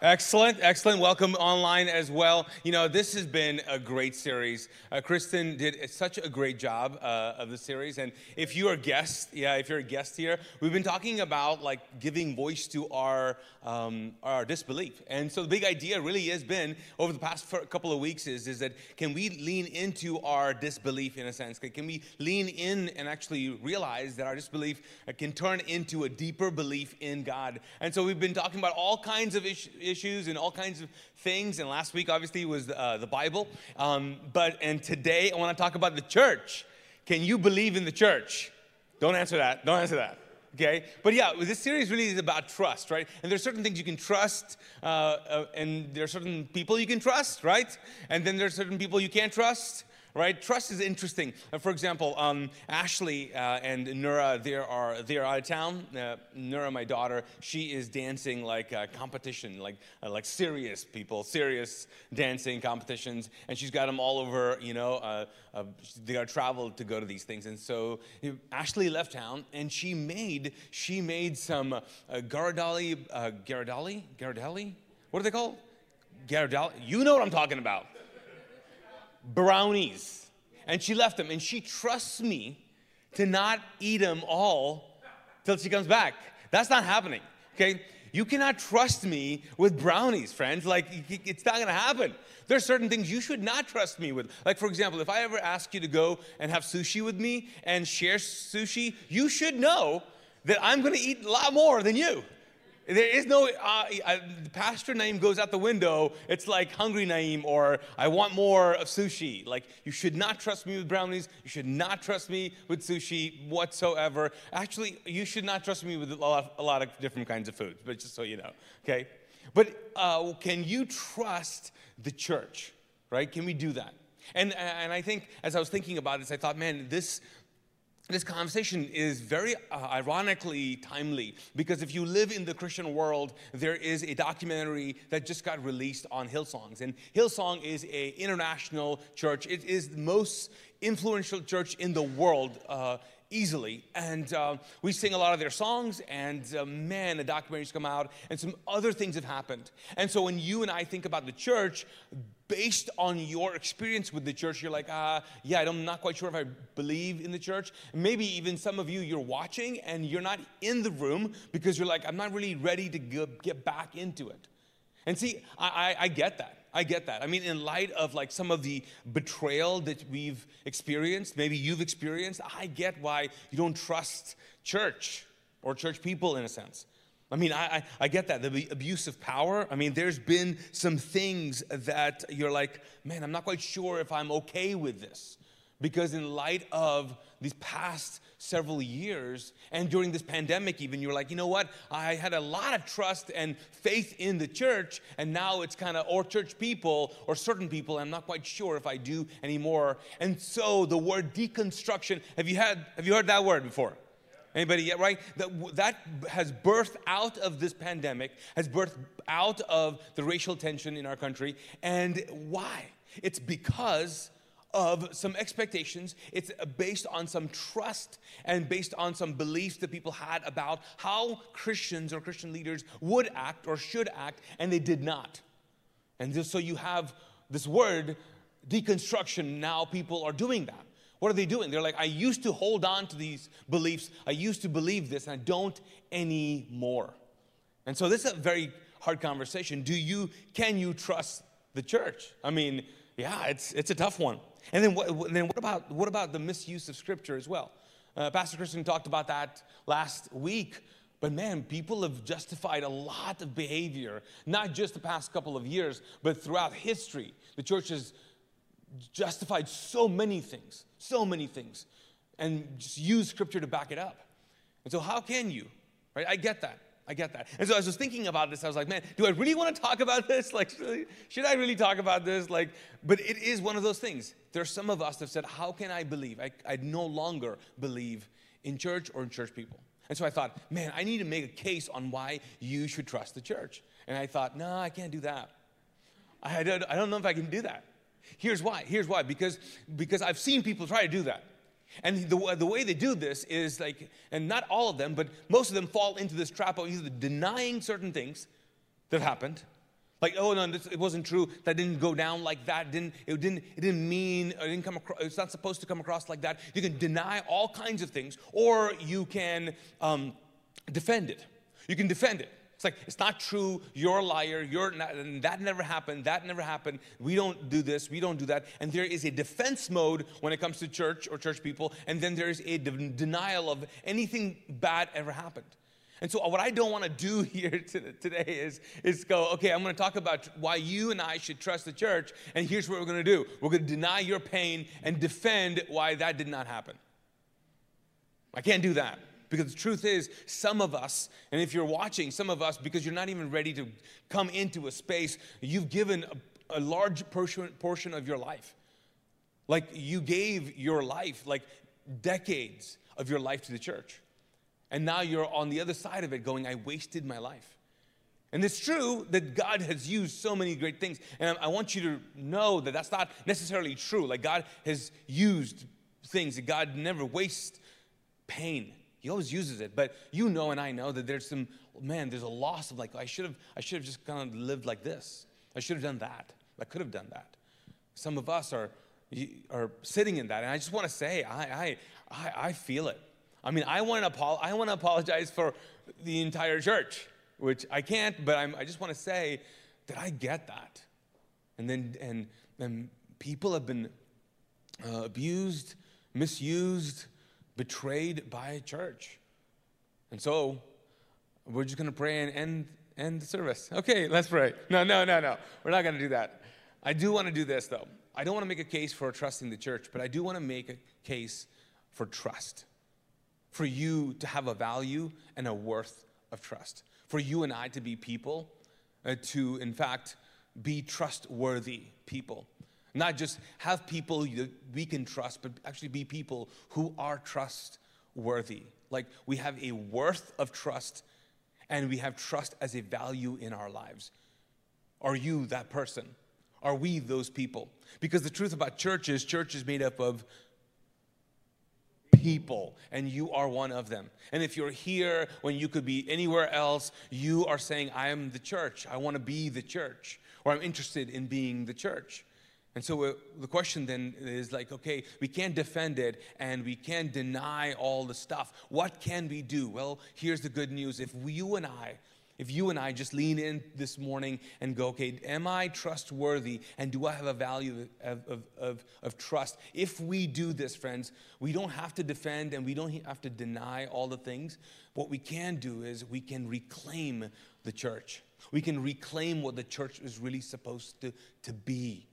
Excellent, excellent. Welcome online as well. You know, this has been a great series. Uh, Kristen did such a great job uh, of the series. And if you're a guest, yeah, if you're a guest here, we've been talking about like giving voice to our um, our disbelief. And so the big idea really has been over the past couple of weeks is is that can we lean into our disbelief in a sense? Can we lean in and actually realize that our disbelief can turn into a deeper belief in God? And so we've been talking about all kinds of issues issues and all kinds of things. And last week, obviously, was uh, the Bible. Um, but and today, I want to talk about the church. Can you believe in the church? Don't answer that. Don't answer that. Okay, but yeah, this series really is about trust, right? And there's certain things you can trust, uh, uh, and there are certain people you can trust, right? And then there's certain people you can't trust right? Trust is interesting. Uh, for example, um, Ashley uh, and Nura, they are they are out of town. Uh, Nura, my daughter, she is dancing like a competition, like uh, like serious people, serious dancing competitions, and she's got them all over. You know, uh, uh, they got to travel to go to these things, and so Ashley left town, and she made she made some uh, Garadali, Garadali, Garadali. What are they called? Garadali. You know what I'm talking about brownies. And she left them. And she trusts me to not eat them all till she comes back. That's not happening, okay? You cannot trust me with brownies, friends. Like, it's not gonna happen. There's certain things you should not trust me with. Like, for example, if I ever ask you to go and have sushi with me and share sushi, you should know that I'm gonna eat a lot more than you. There is no, uh, uh, Pastor Naeem goes out the window. It's like Hungry Naeem or I want more of sushi. Like, you should not trust me with brownies. You should not trust me with sushi whatsoever. Actually, you should not trust me with a lot, a lot of different kinds of foods, but just so you know, okay? But uh, can you trust the church, right? Can we do that? And, and I think as I was thinking about this, I thought, man, this, this conversation is very uh, ironically timely because if you live in the Christian world, there is a documentary that just got released on Hillsongs. And Hillsong is an international church. It is the most influential church in the world. Uh, easily. And uh, we sing a lot of their songs, and uh, man, the documentaries come out, and some other things have happened. And so when you and I think about the church, based on your experience with the church, you're like, ah, yeah, I'm not quite sure if I believe in the church. Maybe even some of you, you're watching and you're not in the room because you're like, I'm not really ready to get back into it. And see, I, I, I get that. I get that. I mean, in light of like some of the betrayal that we've experienced, maybe you've experienced, I get why you don't trust church or church people in a sense. I mean, I, I, I, get that. The abuse of power. I mean, there's been some things that you're like, man, I'm not quite sure if I'm okay with this. Because in light of these past several years, and during this pandemic, even, you're like, you know what? I had a lot of trust and faith in the church, and now it's kind of, or church people, or certain people, I'm not quite sure if I do anymore. And so the word deconstruction, have you had, have you heard that word before? Anybody right? That, that has birthed out of this pandemic, has birthed out of the racial tension in our country. And why? It's because of some expectations. It's uh, based on some trust and based on some beliefs that people had about how Christians or Christian leaders would act or should act, and they did not. And so you have this word, deconstruction. Now people are doing that. What are they doing? They're like, I used to hold on to these beliefs. I used to believe this, and I don't anymore. And so this is a very hard conversation. Do you, can you trust the church? I mean, yeah, it's, it's a tough one. And then what, then what, about, what about the misuse of scripture as well? Uh, Pastor Christian talked about that last week. But man, people have justified a lot of behavior, not just the past couple of years, but throughout history. The church has justified so many things, so many things, and just use scripture to back it up. And so, how can you? Right? I get that. I get that. And so I was just thinking about this. I was like, man, do I really want to talk about this? Like, should I really talk about this? Like, but it is one of those things. There's some of us that said, how can I believe? I, I no longer believe in church or in church people. And so I thought, man, I need to make a case on why you should trust the church. And I thought, no, I can't do that. I don't, I don't know if I can do that. Here's why. Here's why. Because, because I've seen people try to do that. And the, the way they do this is like, and not all of them, but most of them fall into this trap of either denying certain things that happened. Like, oh no, this, it wasn't true. That didn't go down like that. Didn't, it didn't, it didn't mean, it didn't come across, it's not supposed to come across like that. You can deny all kinds of things, or you can um, defend it. You can defend it. It's like, it's not true, you're a liar, you're not, that never happened, that never happened, we don't do this, we don't do that. And there is a defense mode when it comes to church or church people, and then there's a de- denial of anything bad ever happened. And so, uh, what I don't want to do here today is, is go, okay, I'm going to talk about why you and I should trust the church, and here's what we're going to do we're going to deny your pain and defend why that did not happen. I can't do that. Because the truth is, some of us, and if you're watching, some of us, because you're not even ready to come into a space, you've given a, a large portion, portion of your life. Like you gave your life, like decades of your life to the church. And now you're on the other side of it going, I wasted my life. And it's true that God has used so many great things. And I want you to know that that's not necessarily true. Like God has used things, that God never wastes pain. He always uses it, but you know and I know that there's some man, there's a loss of like I should have I should have just kind of lived like this. I should have done that. I could have done that. Some of us are are sitting in that, and I just want to say I I I, feel it. I mean, I want to I want to apologize for the entire church, which I can't, but I'm, I just want to say that I get that. And then and and people have been uh, abused, misused betrayed by a church. And so we're just going to pray and end, end the service. Okay, let's pray. No, no, no, no. We're not going to do that. I do want to do this, though. I don't want to make a case for trusting the church, but I do want to make a case for trust. For you to have a value and a worth of trust. For you and I to be people, uh, to, in fact, be trustworthy people. Not just have people that we can trust, but actually be people who are trustworthy. Like we have a worth of trust and we have trust as a value in our lives. Are you that person? Are we those people? Because the truth about church is, church is made up of people, and you are one of them. And if you're here when you could be anywhere else, you are saying, I am the church. I want to be the church, or I'm interested in being the church. And so uh, the question then is like, okay, we can't defend it and we can't deny all the stuff. What can we do? Well, here's the good news. If you and I, if you and I just lean in this morning and go, okay, am I trustworthy and do I have a value of, of, of, of, trust? If we do this, friends, we don't have to defend and we don't have to deny all the things. What we can do is we can reclaim the church. We can reclaim what the church is really supposed to, to be.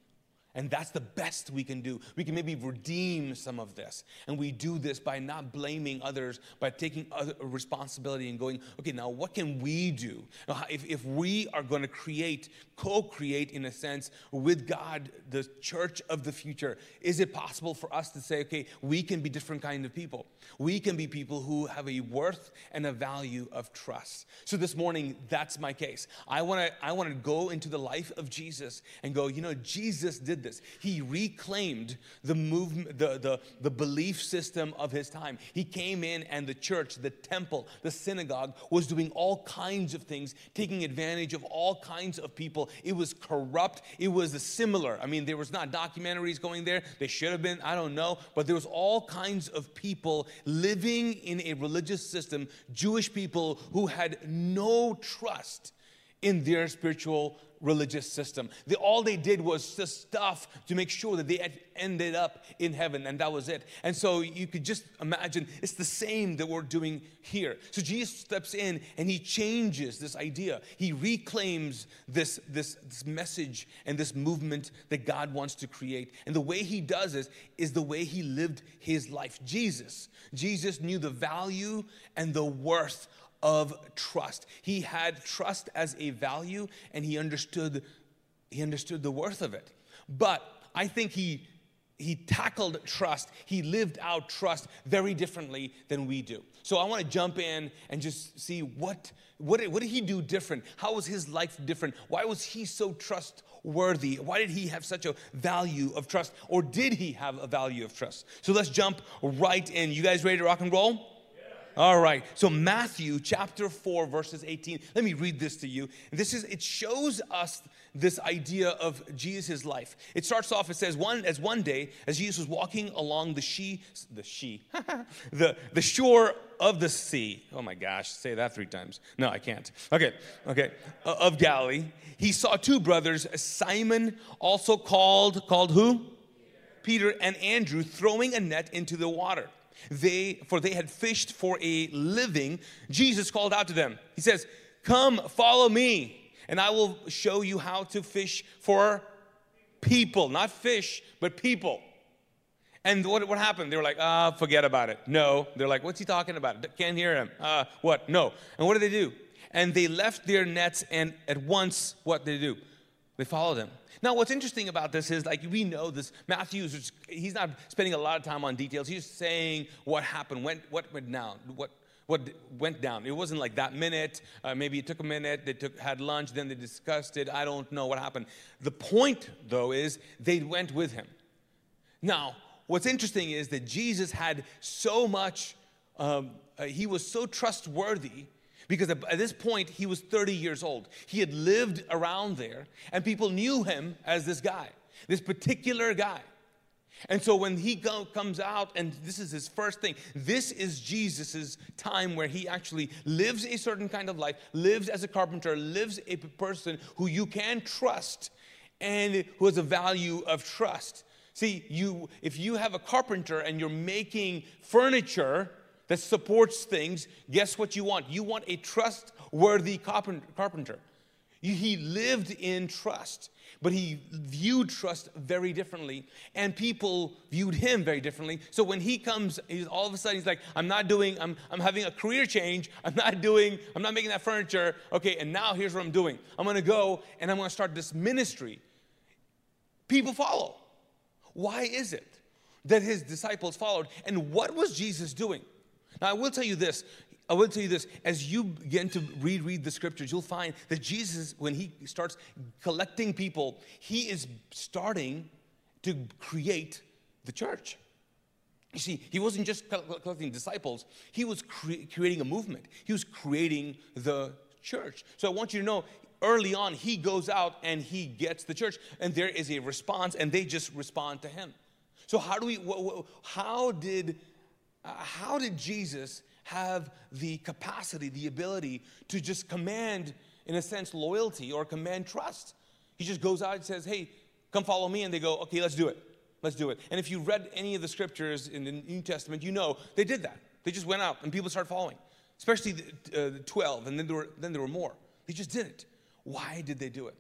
And that's the best we can do. We can maybe redeem some of this. And we do this by not blaming others, by taking responsibility and going, okay, now what can we do? If, if we are going to create, co create in a sense with God, the church of the future, is it possible for us to say, okay, we can be different kind of people? We can be people who have a worth and a value of trust. So this morning, that's my case. I want to I want to go into the life of Jesus and go, you know, Jesus did this. He reclaimed the movement, the, the, the belief system of his time. He came in and the church, the temple, the synagogue was doing all kinds of things, taking advantage of all kinds of people. It was corrupt. It was similar. I mean, there was not documentaries going there. They should have been, I don't know, but there was all kinds of people living in a religious system, Jewish people who had no trust in their spiritual religious system. They, all they did was just stuff to make sure that they ended up in heaven, and that was it. And so you could just imagine it's the same that we're doing here. So Jesus steps in and he changes this idea. He reclaims this, this, this message and this movement that God wants to create. And the way he does this is the way he lived his life. Jesus, Jesus knew the value and the worth of trust. He had trust as a value and he understood he understood the worth of it. But I think he he tackled trust. He lived out trust very differently than we do. So I want to jump in and just see what, what, what did he do different? How was his life different? Why was he so trustworthy? Why did he have such a value of trust? Or did he have a value of trust? So let's jump right in. You guys ready to rock and roll? All right. So Matthew chapter 4 verses 18. Let me read this to you. This is it shows us this idea of Jesus' life. It starts off it says one as one day as Jesus was walking along the she the she the the shore of the sea. Oh my gosh, say that 3 times. No, I can't. Okay. Okay. Uh, of Galilee, he saw two brothers, Simon also called called who? Peter and Andrew throwing a net into the water they, for they had fished for a living, Jesus called out to them. He says, Come, follow me, and I will show you how to fish for people, not fish, but people. And what, what happened? They were like, ah, forget about it. No. They're like, what's he talking about? Can't hear him. Uh, what? No. And what did they do? And they left their nets, and at once, what did they do? They followed him. Now, what's interesting about this is like we know this, Matthew, he's not spending a lot of time on details. He's saying what happened, went, what went down, what, what went down. It wasn't like that minute. Uh, maybe it took a minute. They took, had lunch, then they discussed it. I don't know what happened. The point, though, is they went with him. Now, what's interesting is that Jesus had so much, um, uh, he was so trustworthy because at this point, he was 30 years old. He had lived around there, and people knew him as this guy, this particular guy. And so when he go, comes out, and this is his first thing, this is Jesus' time where he actually lives a certain kind of life, lives as a carpenter, lives a person who you can trust and who has a value of trust. See, you if you have a carpenter and you're making furniture, that supports things, guess what you want? You want a trustworthy carpenter. He lived in trust, but he viewed trust very differently, and people viewed him very differently. So when he comes, he's all of a sudden he's like, "I'm not doing. I'm, I'm having a career change. I'm not doing. I'm not making that furniture. Okay, and now here's what I'm doing. I'm to go and I'm to start this ministry. People follow. Why is it that his disciples followed? And what was Jesus doing? Now, I will tell you this. I will tell you this. As you begin to read, read the scriptures, you'll find that Jesus, when he starts collecting people, he is starting to create the church. You see, he wasn't just collecting disciples, he was cre- creating a movement. He was creating the church. So I want you to know early on, he goes out and he gets the church, and there is a response, and they just respond to him. So, how do we, how did uh, how did Jesus have the capacity, the ability to just command, in a sense, loyalty or command trust? He just goes out and says, Hey, come follow me. And they go, Okay, let's do it. Let's do it. And if you read any of the scriptures in the New Testament, you know they did that. They just went out and people started following, especially the, uh, the 12, and then there, were, then there were more. They just did it. Why did they do it?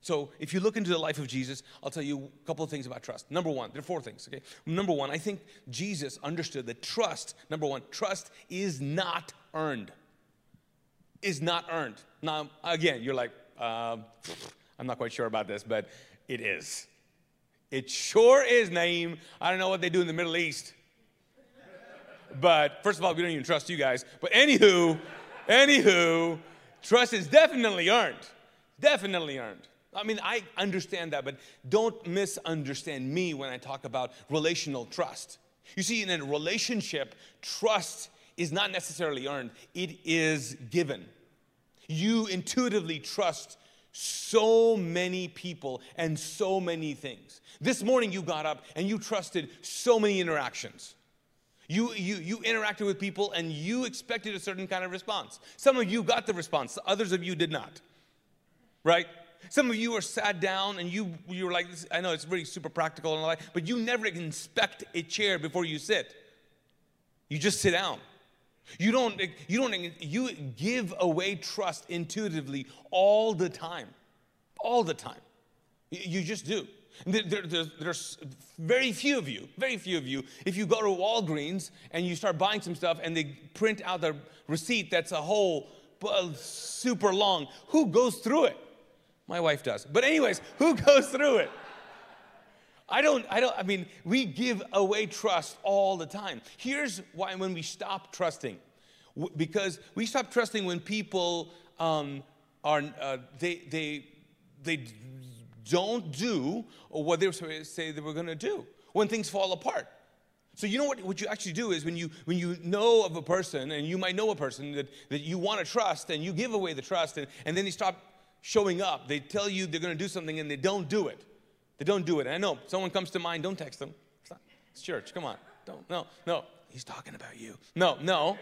So, if you look into the life of Jesus, I'll tell you a couple of things about trust. Number one, there are four things, okay? Number one, I think Jesus understood that trust, number one, trust is not earned. Is not earned. Now, again, you're like, uh, I'm not quite sure about this, but it is. It sure is, Naeem. I don't know what they do in the Middle East. But first of all, we don't even trust you guys. But anywho, anywho, trust is definitely earned. Definitely earned. I mean, I understand that, but don't misunderstand me when I talk about relational trust. You see, in a relationship, trust is not necessarily earned, it is given. You intuitively trust so many people and so many things. This morning, you got up and you trusted so many interactions. You, you, you interacted with people and you expected a certain kind of response. Some of you got the response, others of you did not. right? Some of you are sat down and you you're like, I know it's really super practical and all that, but you never inspect a chair before you sit. You just sit down. You don't you don't you give away trust intuitively all the time, all the time. You just do. There, there, there's very few of you, very few of you, if you go to Walgreens and you start buying some stuff and they print out the receipt that's a whole uh, super long, who goes through it? My wife does. But, anyways, who goes through it? I don't, I don't, I mean, we give away trust all the time. Here's why when we stop trusting, because we stop trusting when people um, are, uh, they, they, they don't do what they say they were going to do when things fall apart. So you know what, what you actually do is when you when you know of a person and you might know a person that, that you want to trust and you give away the trust and, and then they stop showing up. They tell you they're going to do something and they don't do it. They don't do it. And I know someone comes to mind, don't text them. It's, not, it's church. Come on. Don't. No. No. He's talking about you. No. No.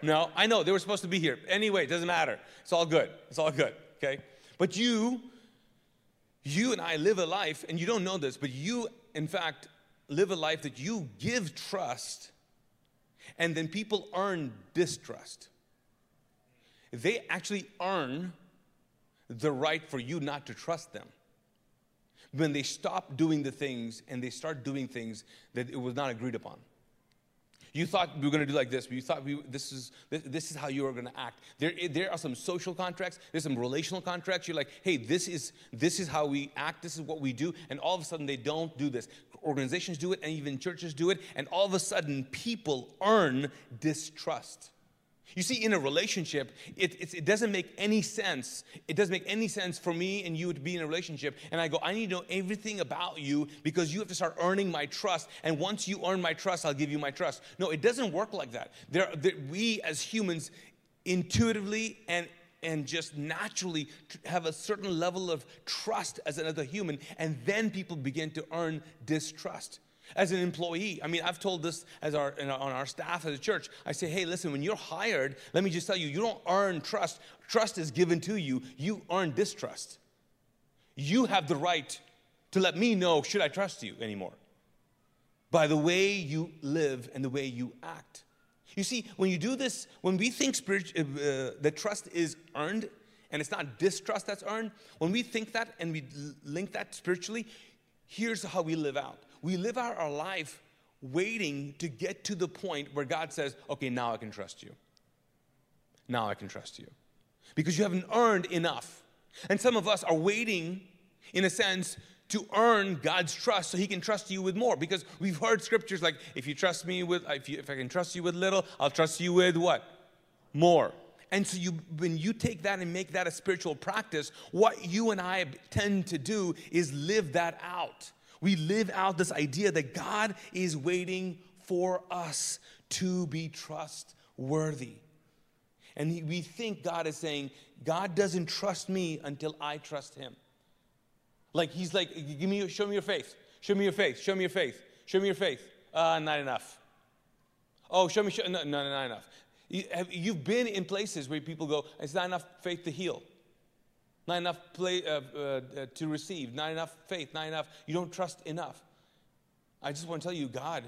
No. I know they were supposed to be here. Anyway, it doesn't matter. It's all good. It's all good. Okay? But you you and I live a life, and you don't know this, but you, in fact, live a life that you give trust, and then people earn distrust. They actually earn the right for you not to trust them. When they stop doing the things and they start doing things that it was not agreed upon. You thought we were going to do like this. You thought we, this, is, this, this is how you were going to act. There, there are some social contracts. There's some relational contracts. You're like, hey, this is, this is how we act. This is what we do. And all of a sudden, they don't do this. Organizations do it, and even churches do it. And all of a sudden, people earn distrust. You see, in a relationship, it, it, it, doesn't make any sense. It doesn't make any sense for me and you to be in a relationship. And I go, I need to know everything about you because you have to start earning my trust. And once you earn my trust, I'll give you my trust. No, it doesn't work like that. There, there, we as humans intuitively and and just naturally have a certain level of trust as another human, and then people begin to earn distrust as an employee. I mean, I've told this as our, our, on our staff as a church. I say, hey, listen, when you're hired, let me just tell you, you don't earn trust. Trust is given to you. You earn distrust. You have the right to let me know should I trust you anymore by the way you live and the way you act. You see, when you do this, when we think spirit, uh, uh that trust is earned and it's not distrust that's earned, when we think that and we link that spiritually, here's how we live out we live out our life waiting to get to the point where God says, okay, now I can trust you. Now I can trust you. Because you haven't earned enough. And some of us are waiting, in a sense, to earn God's trust so he can trust you with more. Because we've heard scriptures like, if you trust me with, if, you, if I can trust you with little, I'll trust you with what? More. And so you, when you take that and make that a spiritual practice, what you and I tend to do is live that out we live out this idea that God is waiting for us to be trustworthy. And we think God is saying, God doesn't trust me until I trust him. Like he's like, give me, show me your faith. Show me your faith. Show me your faith. Show me your faith. Uh, not enough. Oh, show me, show, no, no, not enough. You, have, you've been in places where people go, it's not enough faith to heal not enough play, uh, uh, uh, to receive, not enough faith, not enough. You don't trust enough. I just want to tell you, God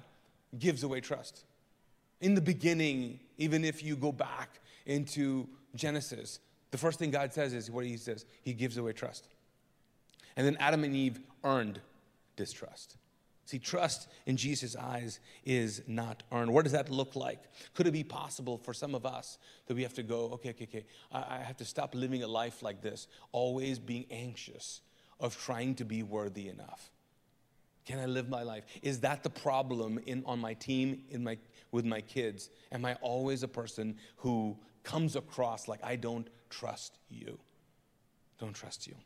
gives away trust. In the beginning, even if you go back into Genesis, the first thing God says is what He says He gives away trust. And then Adam and Eve earned distrust. See, trust in Jesus' eyes is not earned. What does that look like? Could it be possible for some of us that we have to go, okay, okay, okay, I, I have to stop living a life like this, always being anxious of trying to be worthy enough? Can I live my life? Is that the problem in, on my team, in my, with my kids? Am I always a person who comes across like I don't trust you? Don't trust you.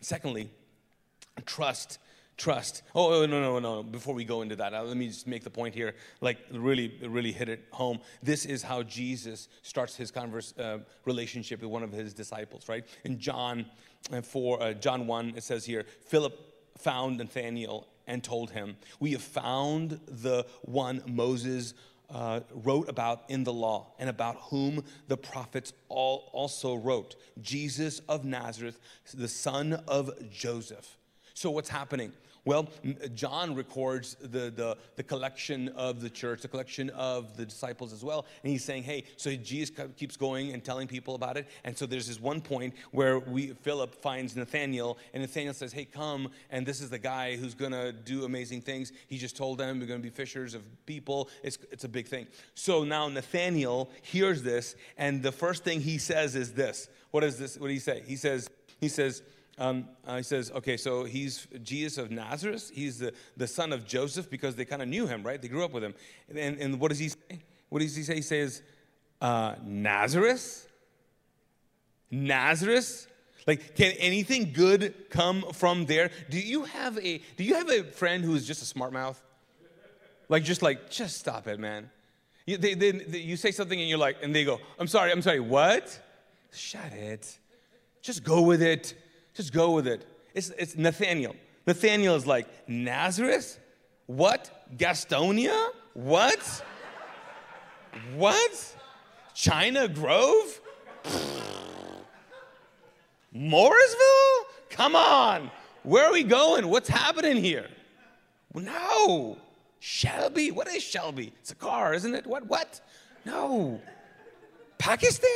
Secondly, trust trust. Oh, no, no, no. Before we go into that, uh, let me just make the point here, like really, really hit it home. This is how Jesus starts his converse, uh, relationship with one of his disciples, right? In John uh, 4, uh, John 1, it says here, Philip found Nathanael and told him, We have found the one Moses uh, wrote about in the law and about whom the prophets all also wrote Jesus of Nazareth, the son of Joseph. So, what's happening? Well, John records the, the, the, collection of the church, the collection of the disciples as well. And he's saying, hey, so Jesus keeps going and telling people about it. And so there's this one point where we, Philip finds Nathaniel, and Nathaniel says, hey, come. And this is the guy who's going to do amazing things. He just told them we're going to be fishers of people. It's, it's a big thing. So now Nathaniel hears this, and the first thing he says is this. What is this? What do he say? He says, he says, um, uh, he says, okay, so he's Jesus of Nazareth. He's the, the son of Joseph because they kind of knew him, right? They grew up with him. And, and what does he say? What does he say? He says, uh, Nazareth? Nazareth? Like, can anything good come from there? Do you have a Do you have a friend who is just a smart mouth? Like, just like, just stop it, man. You, they, they, they, you say something and you're like, and they go, I'm sorry, I'm sorry, what? Shut it. Just go with it. Just go with it. It's, it's Nathaniel. Nathaniel is like, Nazareth? What? Gastonia? What? what? China Grove? Mooresville? Come on. Where are we going? What's happening here? No. Shelby? What is Shelby? It's a car, isn't it? What? What? No. Pakistan?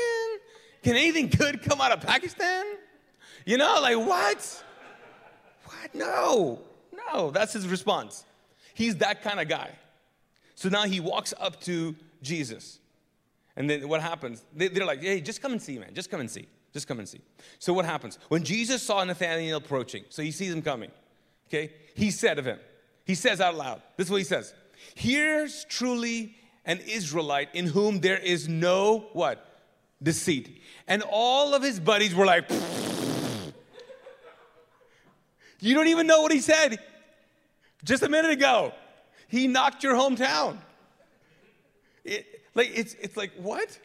Can anything good come out of Pakistan? You know, like, what? What? No, no. That's his response. He's that kind of guy. So now he walks up to Jesus. And then what happens? They, are like, hey, just come and see, man. Just come and see. Just come and see. So what happens? When Jesus saw Nathanael approaching, so he sees him coming, okay? He said of him, he says out loud, this is what he says. Here's truly an Israelite in whom there is no what? Deceit. And all of his buddies were like, you don't even know what he said just a minute ago. He knocked your hometown. It, like it's, it's like what?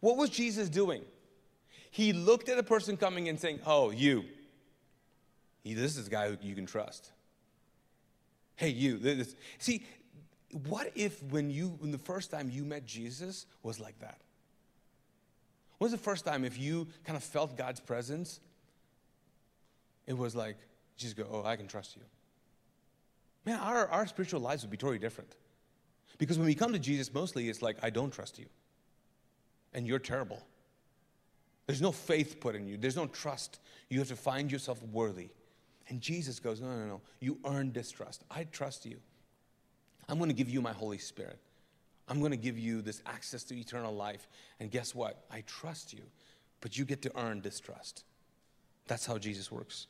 What was Jesus doing? He looked at a person coming and saying, "Oh, you. He, this is a guy who you can trust." Hey, you. This. See, what if when you when the first time you met Jesus was like that? When was the first time if you kind of felt God's presence? It was like, Jesus go, oh, I can trust you. Man, our, our spiritual lives would be totally different. Because when we come to Jesus, mostly it's like, I don't trust you. And you're terrible. There's no faith put in you, there's no trust. You have to find yourself worthy. And Jesus goes, No, no, no. You earn distrust. I trust you. I'm going to give you my Holy Spirit. I'm going to give you this access to eternal life. And guess what? I trust you, but you get to earn distrust. That's how Jesus works.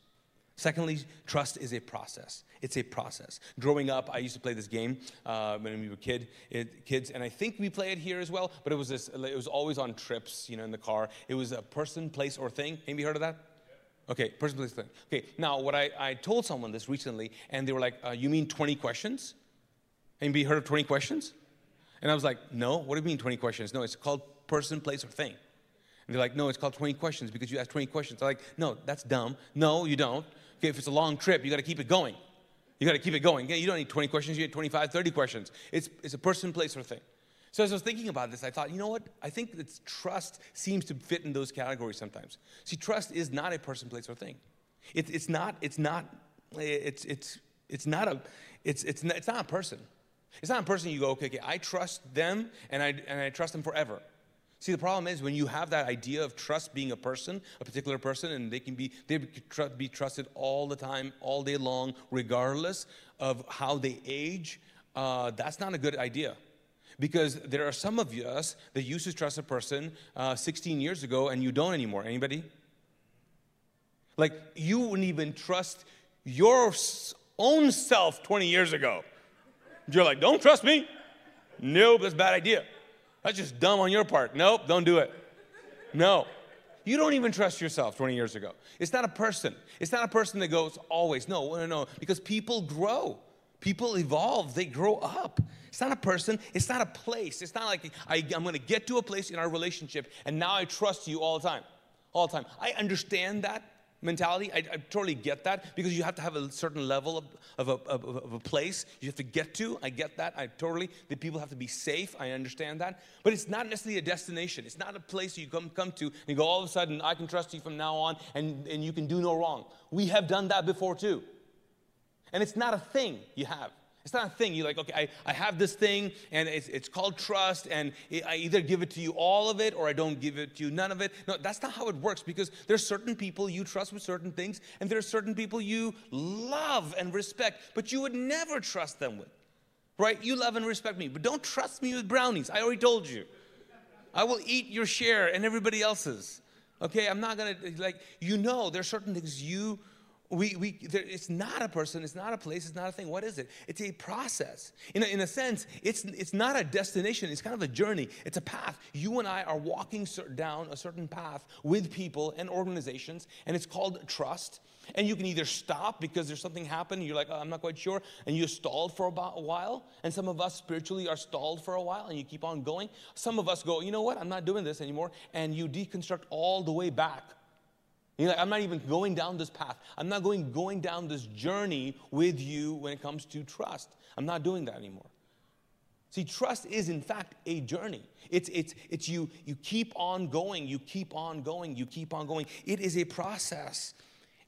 Secondly, trust is a process. It's a process. Growing up, I used to play this game uh, when we were kid, it, kids, and I think we play it here as well. But it was this. It was always on trips, you know, in the car. It was a person, place, or thing. Anybody heard of that? Okay, person, place, thing. Okay, now what I, I told someone this recently, and they were like, uh, "You mean 20 questions?" Anybody heard of 20 questions? And I was like, "No. What do you mean 20 questions? No, it's called person, place, or thing." And they're like, "No, it's called 20 questions because you asked 20 questions." I'm like, "No, that's dumb. No, you don't." Okay, if it's a long trip, you got to keep it going. You got to keep it going. You don't need 20 questions, you need 25, 30 questions. It's, it's a person, place, or thing. So as I was thinking about this, I thought, you know what? I think that trust seems to fit in those categories sometimes. See, trust is not a person, place, or thing. It, it's not, it's not, it's, it's, it's not a, it's, it's, not, it's not a person. It's not a person you go, okay, okay, I trust them and I, and I trust them forever. See, the problem is when you have that idea of trust being a person, a particular person, and they can be they can be trusted all the time, all day long, regardless of how they age. Uh, that's not a good idea, because there are some of us that used to trust a person uh, 16 years ago, and you don't anymore. Anybody? Like you wouldn't even trust your own self 20 years ago. You're like, don't trust me. Nope, that's a bad idea. That's just dumb on your part. Nope, don't do it. No. You don't even trust yourself 20 years ago. It's not a person. It's not a person that goes always. No, no, no. Because people grow. People evolve. They grow up. It's not a person. It's not a place. It's not like I, am going to get to a place in our relationship and now I trust you all the time. All the time. I understand that. Mentality. I, I, totally get that because you have to have a certain level of, of, a, of, of, a place you have to get to. I get that. I totally, the people have to be safe. I understand that. But it's not necessarily a destination. It's not a place you come, come to and go, all of a sudden, I can trust you from now on and, and you can do no wrong. We have done that before too. And it's not a thing you have. It's not a thing. You're like, okay, I, I have this thing and it's, it's called trust, and I either give it to you all of it or I don't give it to you none of it. No, that's not how it works because there's certain people you trust with certain things, and there are certain people you love and respect, but you would never trust them with. Right? You love and respect me, but don't trust me with brownies. I already told you. I will eat your share and everybody else's. Okay, I'm not gonna, like, you know, there are certain things you we, we, there, it's not a person, it's not a place, it's not a thing. What is it? It's a process. In a, in a sense, it's, it's not a destination, it's kind of a journey, it's a path. You and I are walking down a certain path with people and organizations, and it's called trust. And you can either stop because there's something happened, you're like, oh, I'm not quite sure, and you're stalled for about a while. And some of us spiritually are stalled for a while, and you keep on going. Some of us go, you know what, I'm not doing this anymore, and you deconstruct all the way back you're I'm not even going down this path. I'm not going, going down this journey with you when it comes to trust. I'm not doing that anymore. See, trust is in fact a journey. It's, it's, it's you, you keep on going, you keep on going, you keep on going. It is a process.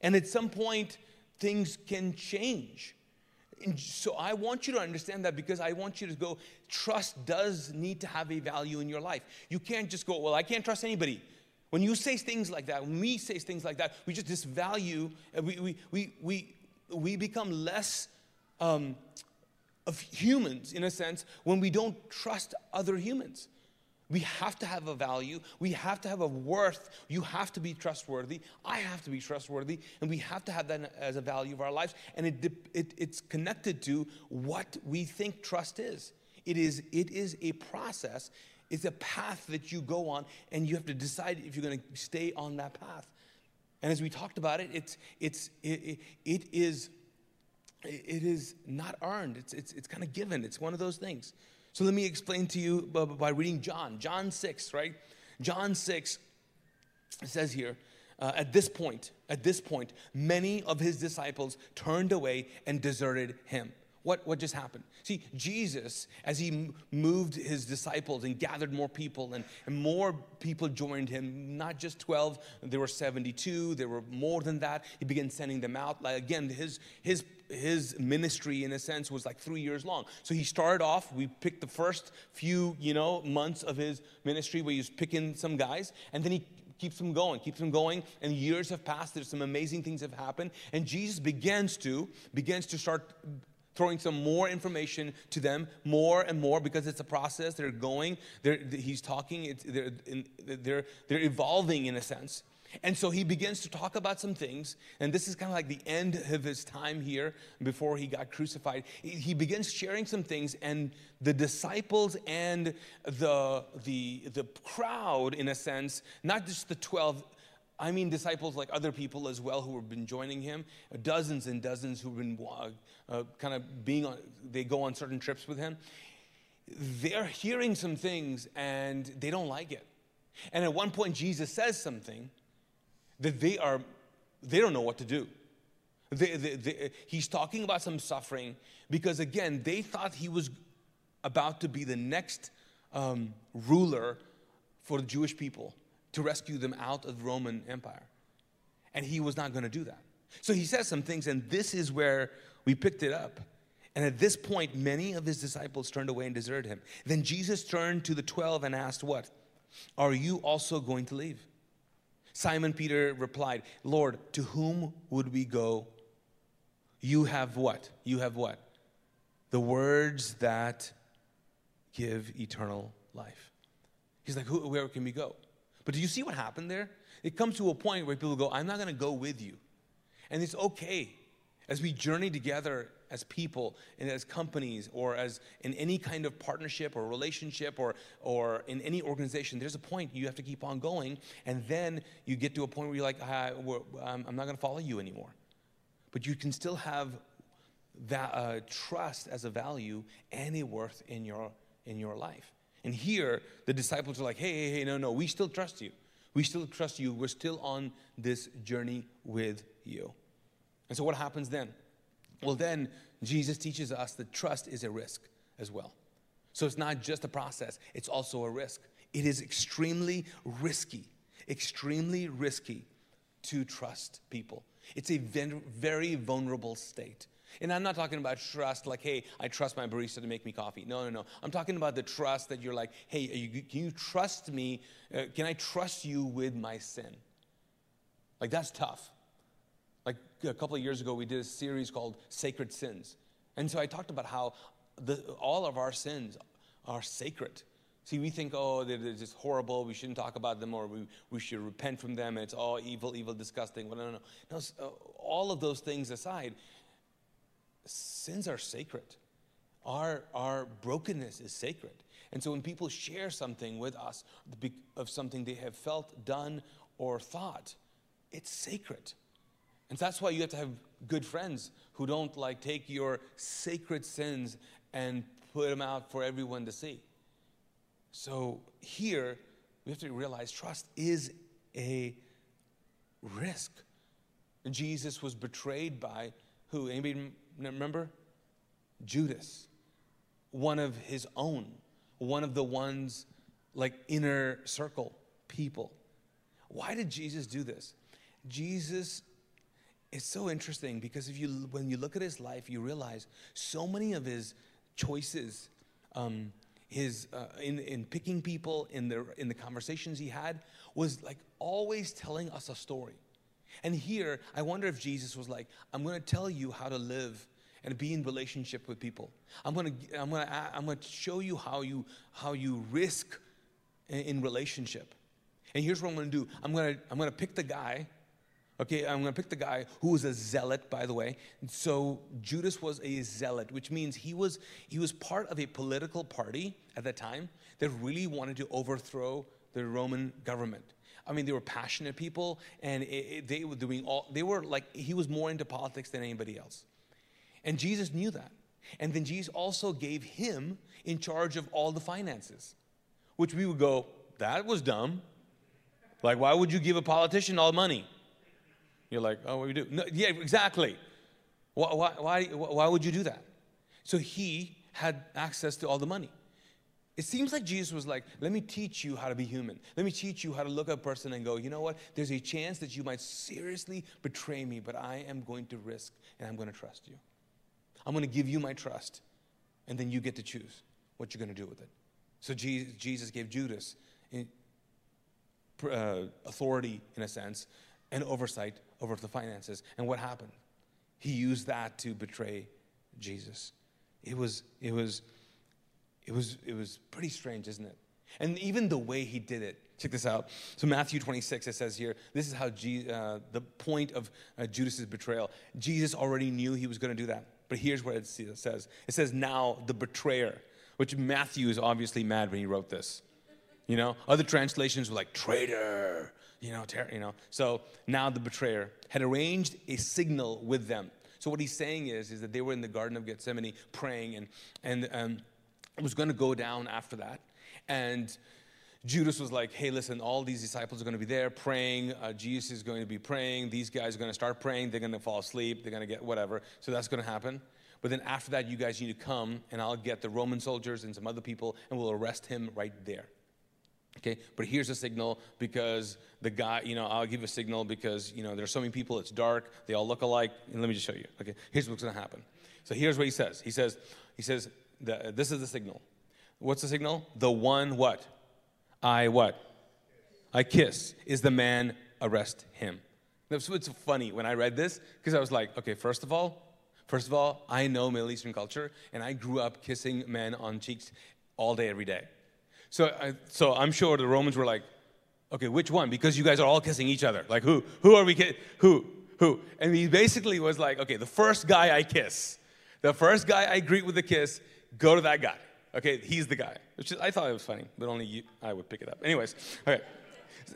And at some point, things can change. And so I want you to understand that because I want you to go, trust does need to have a value in your life. You can't just go, well, I can't trust anybody. When you say things like that, when we say things like that, we just disvalue, we, we, we, we, we become less um, of humans, in a sense, when we don't trust other humans. We have to have a value. We have to have a worth. You have to be trustworthy. I have to be trustworthy. And we have to have that as a value of our lives. And it, it, it's connected to what we think trust is. It is, it is a process. It's a path that you go on, and you have to decide if you're going to stay on that path. And as we talked about it, it's, it's, it, it, is, it is not earned, it's, it's, it's kind of given. It's one of those things. So let me explain to you by reading John, John 6, right? John 6 says here, uh, at this point, at this point, many of his disciples turned away and deserted him. What, what just happened? See, Jesus, as he moved his disciples and gathered more people, and, and more people joined him, not just 12, there were 72, there were more than that. He began sending them out. Like, again, his, his, his ministry, in a sense, was like three years long. So he started off, we picked the first few, you know, months of his ministry where he was picking some guys, and then he keeps them going, keeps them going, and years have passed. There's some amazing things have happened, and Jesus begins to begins to start throwing some more information to them more and more because it's a process. They're going they're, he's talking they're, they're, they're evolving in a sense. And so he begins to talk about some things and this is kind of like the end of his time here before he got crucified. He begins sharing some things and the disciples and the the the crowd in a sense not just the 12 I mean disciples like other people as well who have been joining him, dozens and dozens who've been uh, uh, kind of being on, they go on certain trips with him. They're hearing some things and they don't like it. And at one point, Jesus says something that they are, they don't know what to do. They, they, they, he's talking about some suffering because, again, they thought he was about to be the next um, ruler for the Jewish people to rescue them out of the Roman Empire. And he was not going to do that. So he says some things, and this is where we picked it up. And at this point, many of his disciples turned away and deserted him. Then Jesus turned to the 12 and asked, What? Are you also going to leave? Simon Peter replied, Lord, to whom would we go? You have what? You have what? The words that give eternal life. He's like, Where can we go? But do you see what happened there? It comes to a point where people go, I'm not going to go with you. And it's okay as we journey together as people and as companies or as in any kind of partnership or relationship or, or in any organization, there's a point you have to keep on going. And then you get to a point where you're like, I'm not going to follow you anymore. But you can still have that uh, trust as a value and a worth in your, in your life. And here, the disciples are like, hey, hey, hey, no, no, we still trust you. We still trust you. We're still on this journey with you. And so, what happens then? Well, then Jesus teaches us that trust is a risk as well. So, it's not just a process, it's also a risk. It is extremely risky, extremely risky to trust people. It's a very vulnerable state. And I'm not talking about trust like, hey, I trust my barista to make me coffee. No, no, no. I'm talking about the trust that you're like, hey, you, can you trust me? Uh, can I trust you with my sin? Like, that's tough. Like a couple of years ago, we did a series called Sacred Sins. And so I talked about how the, all of our sins are sacred. See, we think, oh, they're just horrible. We shouldn't talk about them, or we, we should repent from them. It's all evil, evil, disgusting. Well, no, no, no. no uh, all of those things aside, sins are sacred. Our, our brokenness is sacred. And so when people share something with us of something they have felt, done, or thought, it's sacred. And that's why you have to have good friends who don't like take your sacred sins and put them out for everyone to see. So here, we have to realize trust is a risk. Jesus was betrayed by who? Anybody remember? Judas, one of his own, one of the ones like inner circle people. Why did Jesus do this? Jesus it's so interesting because if you when you look at his life, you realize so many of his choices, um, his uh, in in picking people in the in the conversations he had was like always telling us a story. And here, I wonder if Jesus was like, "I'm going to tell you how to live and be in relationship with people. I'm going to I'm going to I'm going to show you how you how you risk in, relationship." And here's what I'm going to do. I'm going to I'm going to pick the guy Okay, I'm going to pick the guy who was a zealot, by the way. So Judas was a zealot, which means he was he was part of a political party at that time that really wanted to overthrow the Roman government. I mean, they were passionate people, and it, it, they were doing all. They were like he was more into politics than anybody else, and Jesus knew that. And then Jesus also gave him in charge of all the finances, which we would go, that was dumb. Like, why would you give a politician all the money? You're like, oh, what do we do? No, yeah, exactly. Why, why, why, why would you do that? So he had access to all the money. It seems like Jesus was like, let me teach you how to be human. Let me teach you how to look at a person and go, you know what? There's a chance that you might seriously betray me, but I am going to risk and I'm going to trust you. I'm going to give you my trust, and then you get to choose what you're going to do with it. So Jesus gave Judas uh, authority, in a sense, and oversight over the finances. And what happened? He used that to betray Jesus. It was, it was, it was, it was pretty strange, isn't it? And even the way he did it. Check this out. So Matthew 26, it says here, this is how Je- uh, the point of uh, Judas's betrayal. Jesus already knew he was going to do that. But here's what it says. It says, now the betrayer, which Matthew is obviously mad when he wrote this. You know, other translations were like traitor, you know, ter- you know. So now the betrayer had arranged a signal with them. So what he's saying is, is that they were in the Garden of Gethsemane praying, and and um, was going to go down after that, and. Judas was like, hey, listen, all these disciples are going to be there praying. Uh, Jesus is going to be praying. These guys are going to start praying. They're going to fall asleep. They're going to get whatever. So that's going to happen. But then after that, you guys need to come, and I'll get the Roman soldiers and some other people, and we'll arrest him right there. Okay, but here's a signal because the guy, you know, I'll give a signal because, you know, there's so many people, it's dark, they all look alike. And let me just show you. Okay, here's what's gonna happen. So here's what he says. He says, he says, the, this is the signal. What's the signal? The one what? I what? I kiss. Is the man arrest him? That's what's funny when I read this, because I was like, okay, first of all, first of all, I know Middle Eastern culture, and I grew up kissing men on cheeks all day, every day. So, I, so I'm sure the Romans were like, okay, which one? Because you guys are all kissing each other. Like, who? Who are we? Who? Who? And he basically was like, okay, the first guy I kiss, the first guy I greet with a kiss, go to that guy. Okay, he's the guy. Which is, I thought it was funny, but only you, I would pick it up. Anyways, okay.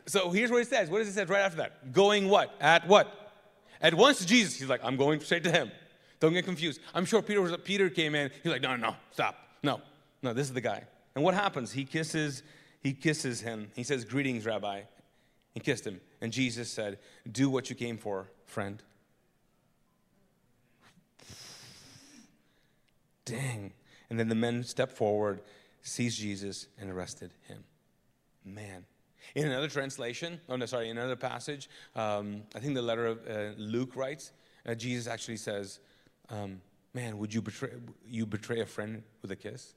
So here's what it says. What does it say right after that? Going what? At what? At once to Jesus. He's like, I'm going straight to him. Don't get confused. I'm sure Peter was Peter came in. He's like, no, no, no, stop. No, no, this is the guy. And what happens? He kisses, he kisses him. He says, Greetings, Rabbi. and kissed him. And Jesus said, Do what you came for, friend. Dang. And then the men stepped forward, seized Jesus, and arrested him. Man. In another translation, oh no, sorry, in another passage, um, I think the letter of uh, Luke writes, uh, Jesus actually says, um, Man, would you betray, you betray a friend with a kiss?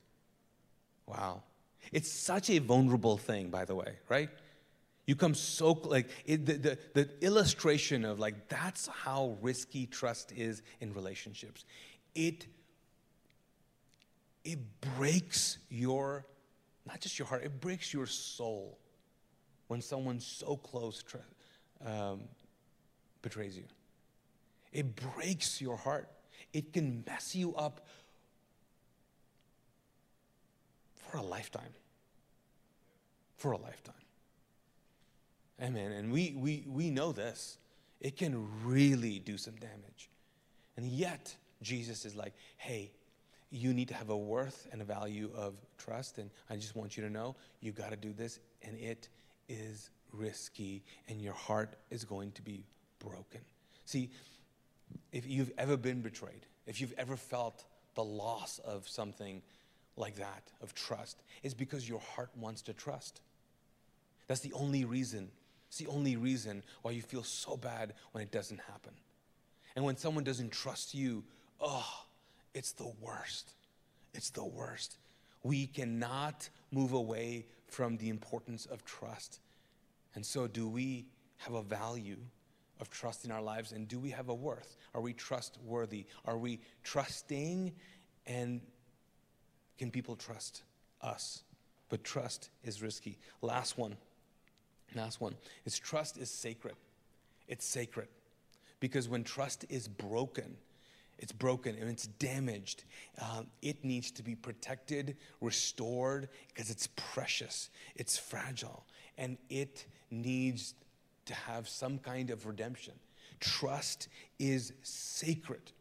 Wow. It's such a vulnerable thing, by the way, right? You come so, like, it, the, the, the illustration of, like, that's how risky trust is in relationships. It, it breaks your, not just your heart, it breaks your soul when someone so close um, betrays you. It breaks your heart. It can mess you up for a lifetime. For a lifetime. Amen. And we, we, we know this. It can really do some damage. And yet, Jesus is like, hey, you need to have a worth and a value of trust. And I just want you to know you got to do this. And it is risky, and your heart is going to be broken. See, if you've ever been betrayed, if you've ever felt the loss of something like that, of trust, it's because your heart wants to trust. That's the only reason. It's the only reason why you feel so bad when it doesn't happen. And when someone doesn't trust you, oh, it's the worst. It's the worst. We cannot move away from the importance of trust. And so, do we have a value of trust in our lives? And do we have a worth? Are we trustworthy? Are we trusting? And can people trust us? But trust is risky. Last one. Last one is trust is sacred. It's sacred. Because when trust is broken, it's broken and it's damaged. Um, it needs to be protected, restored, because it's precious, it's fragile, and it needs to have some kind of redemption. Trust is sacred.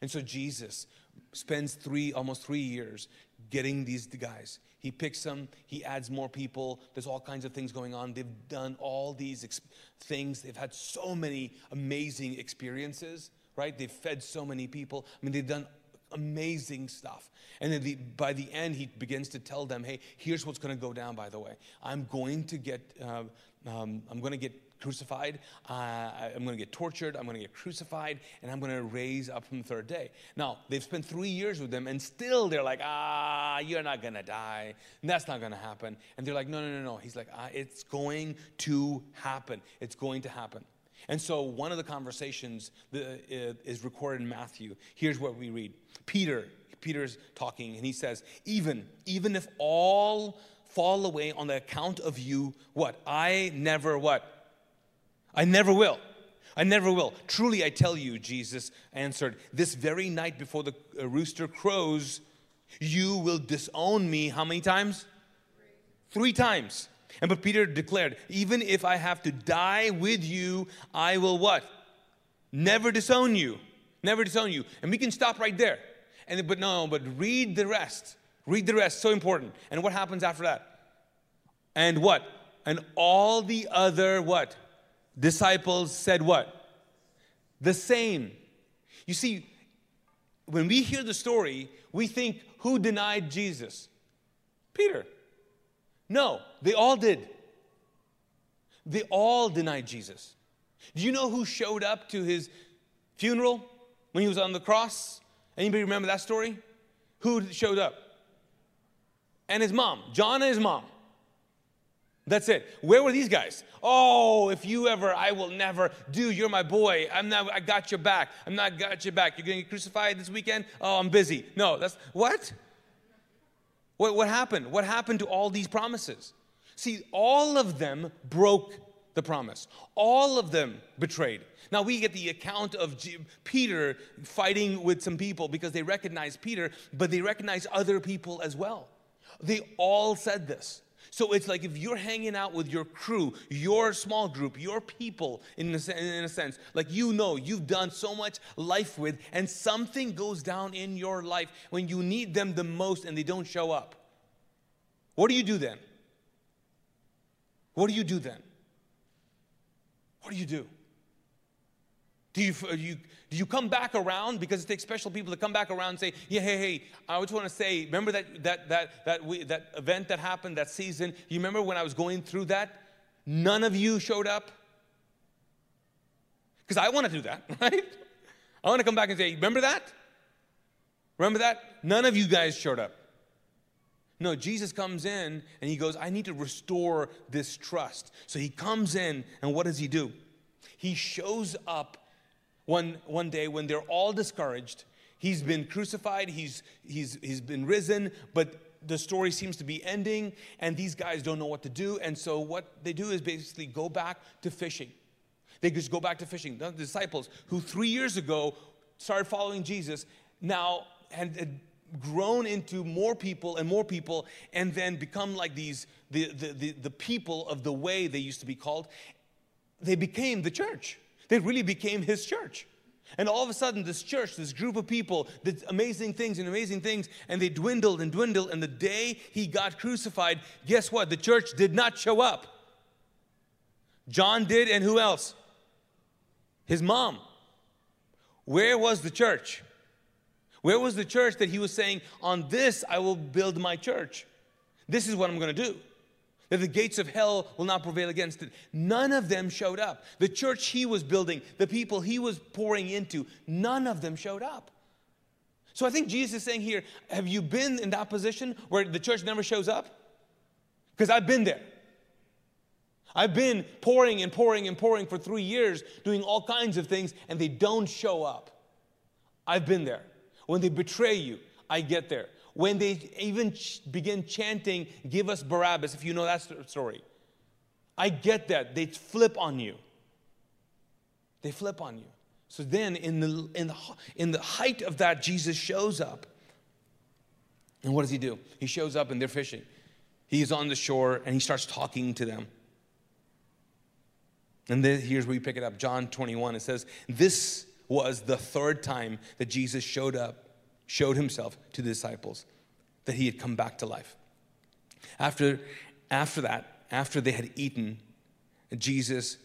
And so Jesus spends three, almost three years getting these guys. He picks them, he adds more people. There's all kinds of things going on. They've done all these ex- things, they've had so many amazing experiences right? They've fed so many people. I mean, they've done amazing stuff. And then the, by the end, he begins to tell them, hey, here's what's going to go down, by the way. I'm going to get, uh, um, I'm going to get crucified. Uh, I'm going to get tortured. I'm going to get crucified. And I'm going to raise up from the third day. Now, they've spent three years with them, and still they're like, ah, you're not going to die. That's not going to happen. And they're like, no, no, no, no. He's like, ah, it's going to happen. It's going to happen. And so one of the conversations is recorded in Matthew. Here's what we read. Peter, Peter's talking and he says, "Even even if all fall away on the account of you, what? I never what? I never will. I never will. Truly I tell you," Jesus answered, "this very night before the uh, rooster crows, you will disown me how many times? Three, Three times." And but Peter declared, even if I have to die with you, I will what? Never disown you. Never disown you. And we can stop right there. And but no, but read the rest. Read the rest. So important. And what happens after that? And what? And all the other what? Disciples said what? The same. You see, when we hear the story, we think who denied Jesus? Peter. No, they all did. They all denied Jesus. Do you know who showed up to his funeral when he was on the cross? Anybody remember that story? Who showed up? And his mom, John and his mom. That's it. Where were these guys? Oh, if you ever, I will never. do. you're my boy. I'm not. I got your back. I'm not got your back. You're to get crucified this weekend. Oh, I'm busy. No, that's what. What, what happened? What happened to all these promises? See, all of them broke the promise. All of them betrayed. Now we get the account of Peter fighting with some people because they recognize Peter, but they recognize other people as well. They all said this. So it's like if you're hanging out with your crew, your small group, your people, in a, in a sense, like you know you've done so much life with, and something goes down in your life when you need them the most and they don't show up. What do you do then? What do you do then? What do you do? Do you, you, do you come back around because it takes special people to come back around and say, yeah, hey, hey, I just want to say, remember that, that, that, that, we, that event that happened, that season? You remember when I was going through that? None of you showed up? Because I want to do that, right? I want to come back and say, remember that? Remember that? None of you guys showed up. No, Jesus comes in and he goes, I need to restore this trust. So he comes in, and what does he do? He shows up one, one day when they're all discouraged. He's been crucified, he's, he's, he's been risen, but the story seems to be ending, and these guys don't know what to do. And so, what they do is basically go back to fishing. They just go back to fishing. The disciples who three years ago started following Jesus now had, grown into more people and more people, and then become like these the, the, the, the people of the way they used to be called. They became the church. They really became his church. And all of a sudden, this church, this group of people did amazing things and amazing things, and they dwindled and dwindled. And the day he got crucified, guess what? The church did not show up. John did, and who else? His mom. Where was the church? Where was the church that he was saying, On this I will build my church? This is what I'm going to do that the gates of hell will not prevail against it. None of them showed up. The church he was building, the people he was pouring into, none of them showed up. So I think Jesus is saying here, have you been in that position where the church never shows up? Because I've been there. I've been pouring and pouring and pouring for three years, doing all kinds of things, and they don't show up. I've been there. When they betray you, I get there when they even ch- begin chanting, Give us Barabbas, if you know that story. I get that. They flip on you. They flip on you. So then, in the, in, the, in the height of that, Jesus shows up. And what does he do? He shows up and they're fishing. He's on the shore and he starts talking to them. And then here's where we pick it up John 21. It says, This was the third time that Jesus showed up showed himself to the disciples that he had come back to life. After, after that, after they had eaten, Jesus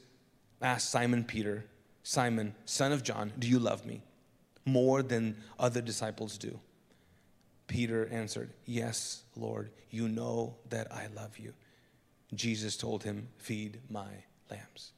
asked Simon Peter, Simon, son of John, do you love me more than other disciples do? Peter answered, Yes, Lord, you know that I love you. Jesus told him, Feed my lambs.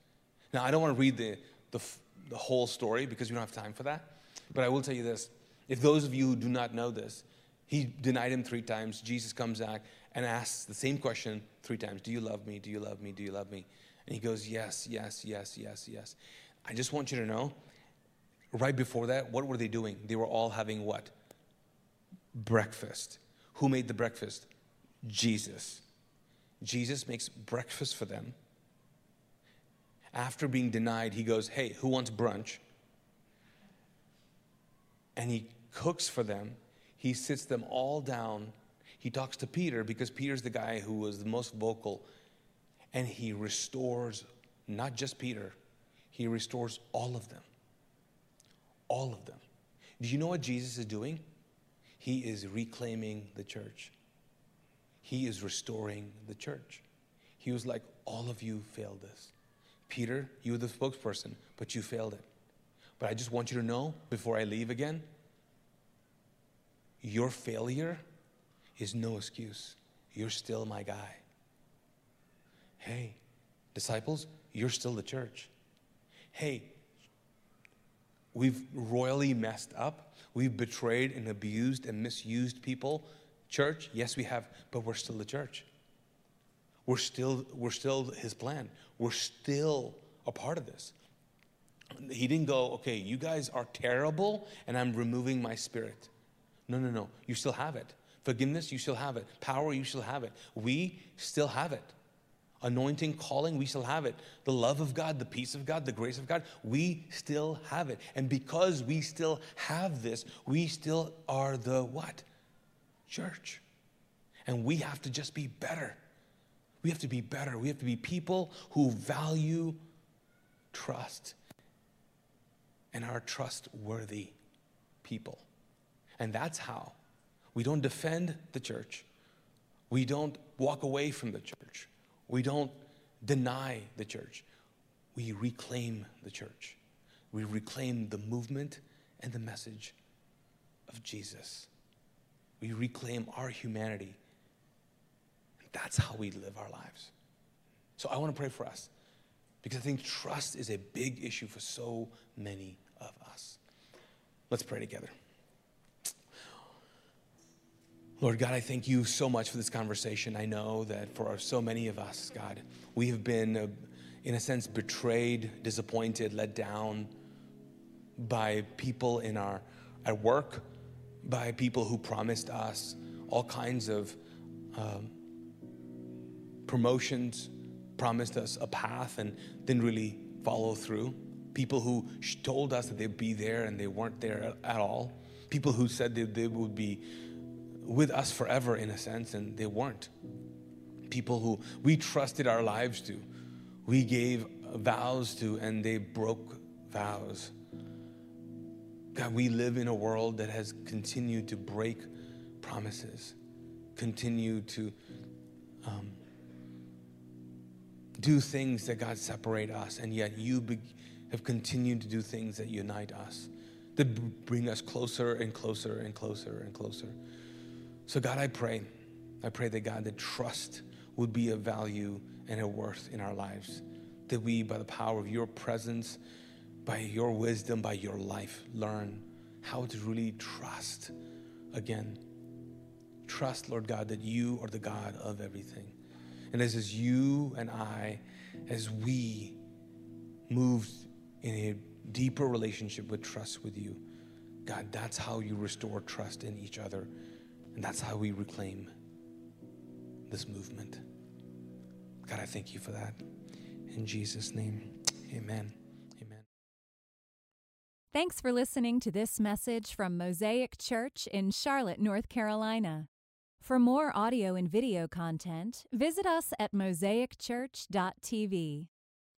Now, I don't want to read the, the, the whole story because we don't have time for that, but I will tell you this if those of you who do not know this, he denied him three times. Jesus comes back and asks the same question three times Do you love me? Do you love me? Do you love me? And he goes, Yes, yes, yes, yes, yes. I just want you to know, right before that, what were they doing? They were all having what? Breakfast. Who made the breakfast? Jesus. Jesus makes breakfast for them. After being denied, he goes, Hey, who wants brunch? And he cooks for them. He sits them all down. He talks to Peter because Peter's the guy who was the most vocal. And he restores not just Peter, he restores all of them. All of them. Do you know what Jesus is doing? He is reclaiming the church. He is restoring the church. He was like, All of you failed this. Peter, you were the spokesperson, but you failed it. But I just want you to know before I leave again your failure is no excuse. You're still my guy. Hey, disciples, you're still the church. Hey, we've royally messed up. We've betrayed and abused and misused people. Church, yes, we have, but we're still the church. We're still, we're still his plan. We're still a part of this. He didn't go, okay, you guys are terrible, and I'm removing my spirit. No, no, no. You still have it. Forgiveness, you still have it. Power, you still have it. We still have it. Anointing, calling, we still have it. The love of God, the peace of God, the grace of God, we still have it. And because we still have this, we still are the what? Church. And we have to just be better. We have to be better. We have to be people who value trust and are trustworthy people. And that's how. We don't defend the church. We don't walk away from the church. We don't deny the church. we reclaim the church. We reclaim the movement and the message of Jesus. We reclaim our humanity. That's how we live our lives. So I want to pray for us because I think trust is a big issue for so many of us. Let's pray together. Lord God, I thank you so much for this conversation. I know that for so many of us, God, we have been, uh, in a sense, betrayed, disappointed, let down by people in our at work, by people who promised us all kinds of um, promotions, promised us a path, and didn't really follow through. People who told us that they'd be there and they weren't there at all. People who said that they would be with us forever, in a sense, and they weren't. People who we trusted our lives to, we gave vows to, and they broke vows. God, we live in a world that has continued to break promises, continue to um, do things that God separate us, and yet you be- have continued to do things that unite us, that bring us closer and closer and closer and closer. So, God, I pray, I pray that God, that trust would be a value and a worth in our lives. That we, by the power of your presence, by your wisdom, by your life, learn how to really trust again. Trust, Lord God, that you are the God of everything. And as is you and I, as we move in a deeper relationship with trust with you, God, that's how you restore trust in each other and that's how we reclaim this movement. God, I thank you for that. In Jesus' name, amen. Amen. Thanks for listening to this message from Mosaic Church in Charlotte, North Carolina. For more audio and video content, visit us at mosaicchurch.tv.